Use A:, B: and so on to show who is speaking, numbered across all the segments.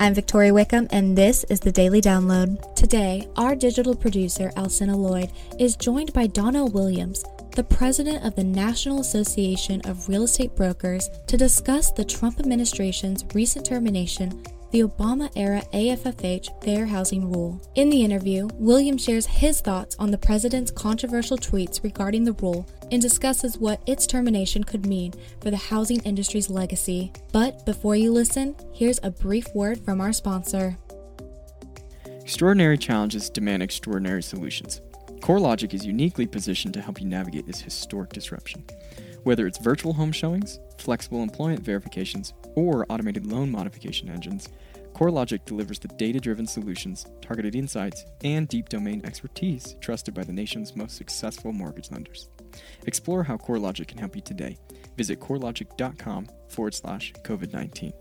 A: I'm Victoria Wickham, and this is the Daily Download. Today, our digital producer, Alcynna Lloyd, is joined by Donnell Williams, the president of the National Association of Real Estate Brokers, to discuss the Trump administration's recent termination the Obama era AFFH Fair Housing Rule. In the interview, Williams shares his thoughts on the president's controversial tweets regarding the rule and discusses what its termination could mean for the housing industry's legacy. But before you listen, here's a brief word from our sponsor.
B: Extraordinary challenges demand extraordinary solutions. CoreLogic is uniquely positioned to help you navigate this historic disruption. Whether it's virtual home showings, flexible employment verifications, or automated loan modification engines, CoreLogic delivers the data driven solutions, targeted insights, and deep domain expertise trusted by the nation's most successful mortgage lenders. Explore how CoreLogic can help you today. Visit corelogic.com forward slash COVID 19.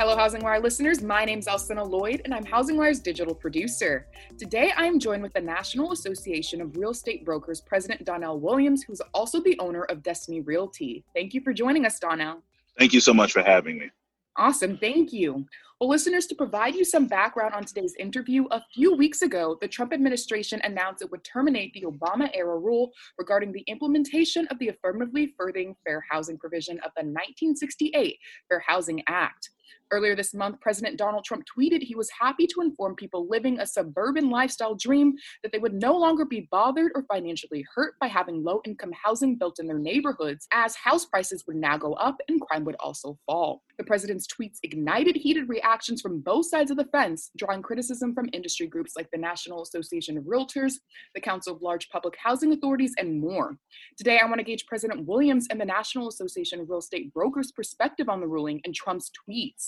C: Hello, Housing Wire listeners. My name is Alcynna Lloyd, and I'm Housing Wire's digital producer. Today, I am joined with the National Association of Real Estate Brokers President Donnell Williams, who's also the owner of Destiny Realty. Thank you for joining us, Donnell.
D: Thank you so much for having me.
C: Awesome. Thank you. Well, listeners, to provide you some background on today's interview, a few weeks ago, the Trump administration announced it would terminate the Obama era rule regarding the implementation of the affirmatively furthering fair housing provision of the 1968 Fair Housing Act. Earlier this month, President Donald Trump tweeted he was happy to inform people living a suburban lifestyle dream that they would no longer be bothered or financially hurt by having low income housing built in their neighborhoods, as house prices would now go up and crime would also fall. The president's tweets ignited heated reactions from both sides of the fence, drawing criticism from industry groups like the National Association of Realtors, the Council of Large Public Housing Authorities, and more. Today, I want to gauge President Williams and the National Association of Real Estate Brokers' perspective on the ruling and Trump's tweets.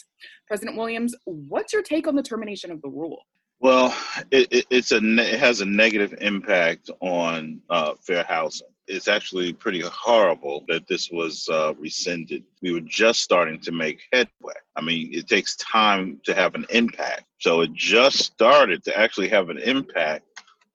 C: President Williams, what's your take on the termination of the rule?
D: Well, it, it it's a it has a negative impact on uh, fair housing. It's actually pretty horrible that this was uh, rescinded. We were just starting to make headway. I mean, it takes time to have an impact. So it just started to actually have an impact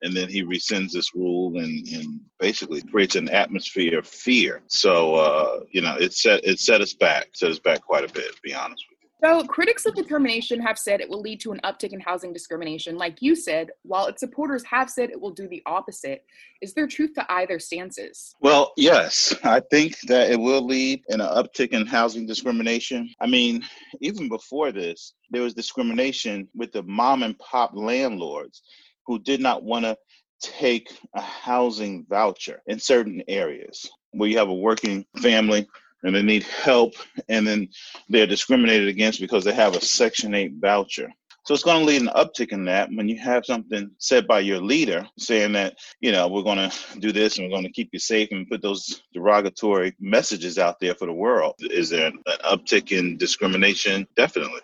D: and then he rescinds this rule and, and basically creates an atmosphere of fear. So uh, you know, it set it set us back, set us back quite a bit, to be honest with you.
C: So, critics of the termination have said it will lead to an uptick in housing discrimination, like you said, while its supporters have said it will do the opposite. Is there truth to either stances?
D: Well, yes. I think that it will lead in an uptick in housing discrimination. I mean, even before this, there was discrimination with the mom and pop landlords who did not want to take a housing voucher in certain areas where you have a working family and they need help and then they're discriminated against because they have a section 8 voucher. So it's going to lead an uptick in that when you have something said by your leader saying that you know we're going to do this and we're going to keep you safe and put those derogatory messages out there for the world. Is there an uptick in discrimination? Definitely.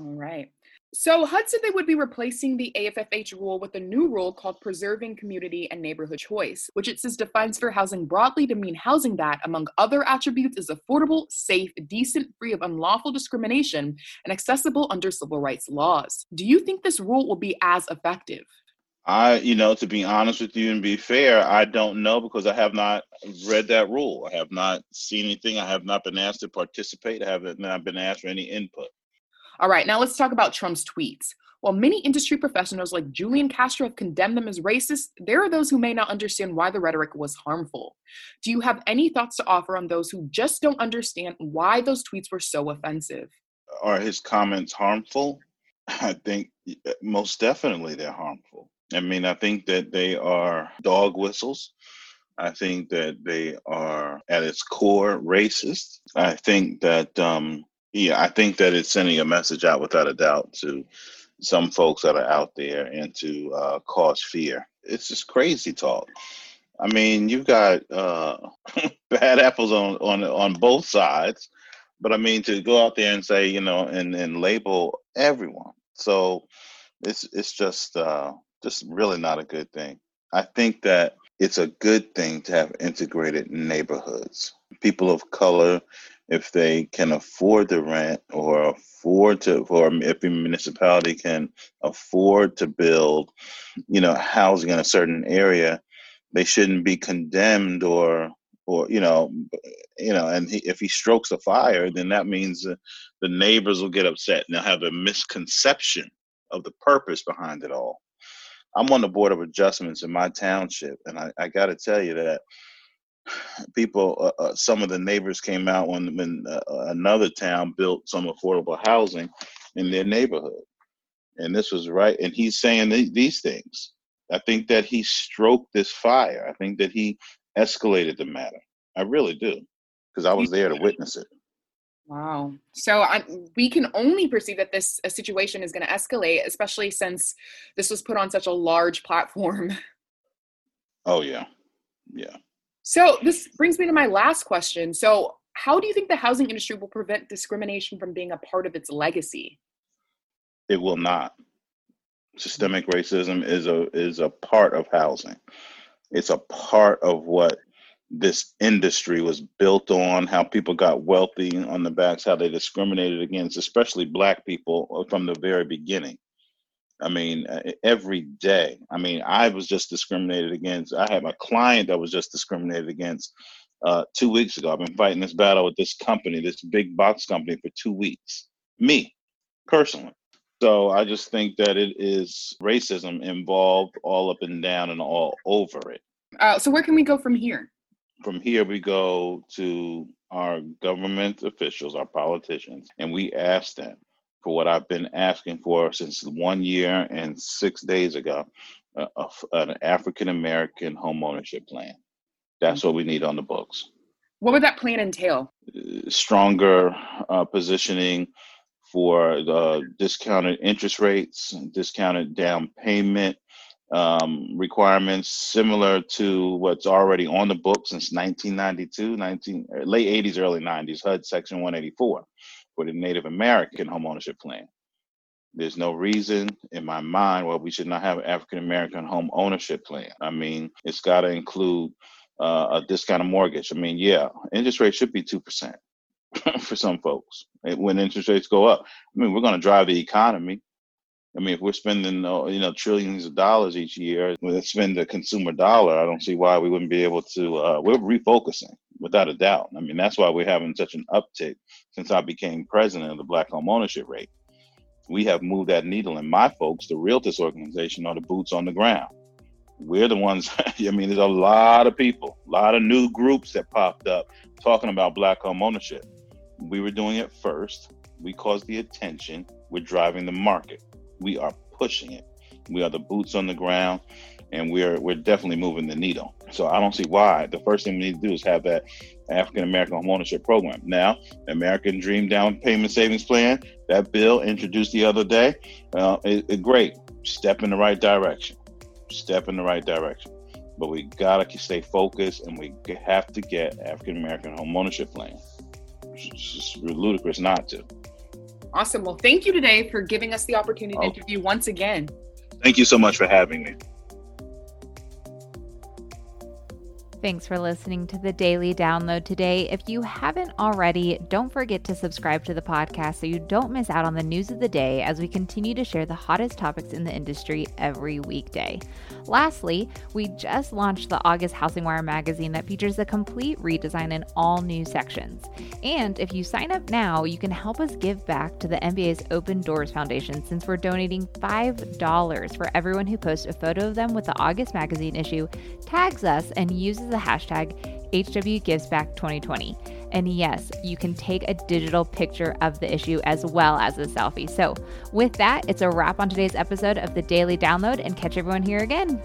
C: All right so HUD said they would be replacing the AFFH rule with a new rule called Preserving Community and Neighborhood Choice, which it says defines fair housing broadly to mean housing that, among other attributes, is affordable, safe, decent, free of unlawful discrimination, and accessible under civil rights laws. Do you think this rule will be as effective?
D: I, you know, to be honest with you and be fair, I don't know because I have not read that rule. I have not seen anything. I have not been asked to participate. I have not been asked for any input.
C: All right, now let's talk about Trump's tweets. While many industry professionals like Julian Castro have condemned them as racist, there are those who may not understand why the rhetoric was harmful. Do you have any thoughts to offer on those who just don't understand why those tweets were so offensive?
D: Are his comments harmful? I think uh, most definitely they're harmful. I mean, I think that they are dog whistles. I think that they are at its core racist. I think that um, yeah, I think that it's sending a message out without a doubt to some folks that are out there and to uh, cause fear. It's just crazy talk. I mean, you've got uh, bad apples on, on on both sides, but I mean to go out there and say, you know, and, and label everyone. So it's it's just uh, just really not a good thing. I think that it's a good thing to have integrated neighborhoods. People of color, if they can afford the rent or afford to, or if a municipality can afford to build, you know, housing in a certain area, they shouldn't be condemned or or you know you know and he, if he strokes a fire then that means the neighbors will get upset and they'll have a misconception of the purpose behind it all. I'm on the board of adjustments in my township and i, I got to tell you that people uh, uh, some of the neighbors came out when when uh, another town built some affordable housing in their neighborhood and this was right and he's saying th- these things i think that he stroked this fire i think that he escalated the matter. I really do, because I was there to witness it.
C: Wow. So I, we can only perceive that this a situation is going to escalate, especially since this was put on such a large platform.
D: Oh yeah, yeah.
C: So this brings me to my last question. So how do you think the housing industry will prevent discrimination from being a part of its legacy?
D: It will not. Systemic racism is a is a part of housing it's a part of what this industry was built on, how people got wealthy on the backs, how they discriminated against, especially black people uh, from the very beginning. I mean, uh, every day. I mean, I was just discriminated against. I had a client that was just discriminated against uh, two weeks ago. I've been fighting this battle with this company, this big box company, for two weeks. Me, personally. So I just think that it is racism involved all up and down and all over it.
C: Uh, so where can we go from here?
D: From here, we go to our government officials, our politicians, and we ask them for what I've been asking for since one year and six days ago uh, an African American home ownership plan. That's what we need on the books.
C: What would that plan entail?
D: Uh, stronger uh, positioning for the discounted interest rates, discounted down payment um, requirements, similar to what's already on the book since 1992, 19, uh, late 80s, early 90s, HUD Section 184 for the Native American homeownership plan. There's no reason in my mind why we should not have an African American home ownership plan. I mean, it's got to include uh, a discounted mortgage. I mean, yeah, interest rate should be 2%. for some folks when interest rates go up. I mean, we're going to drive the economy. I mean, if we're spending uh, you know trillions of dollars each year, we spend the consumer dollar. I don't see why we wouldn't be able to. Uh, we're refocusing without a doubt. I mean, that's why we're having such an uptick since I became president of the Black Home Ownership Rate. We have moved that needle, and my folks, the Realtors Organization, are the boots on the ground. We're the ones. I mean, there's a lot of people, a lot of new groups that popped up talking about Black home ownership we were doing it first. We caused the attention. We're driving the market. We are pushing it. We are the boots on the ground, and we're we're definitely moving the needle. So I don't see why. The first thing we need to do is have that African American homeownership program. Now, American Dream Down Payment Savings Plan, that bill introduced the other day, uh, it, it, great step in the right direction. Step in the right direction. But we gotta stay focused, and we have to get African American homeownership plan. It's just ludicrous not to.
C: Awesome. Well, thank you today for giving us the opportunity to interview once again.
D: Thank you so much for having me.
A: Thanks for listening to the daily download today. If you haven't already, don't forget to subscribe to the podcast so you don't miss out on the news of the day as we continue to share the hottest topics in the industry every weekday. Lastly, we just launched the August Housing Wire magazine that features a complete redesign in all new sections. And if you sign up now, you can help us give back to the MBA's Open Doors Foundation since we're donating $5 for everyone who posts a photo of them with the August magazine issue, tags us, and uses the hashtag HWGivesBack2020. And yes, you can take a digital picture of the issue as well as a selfie. So, with that, it's a wrap on today's episode of the Daily Download and catch everyone here again.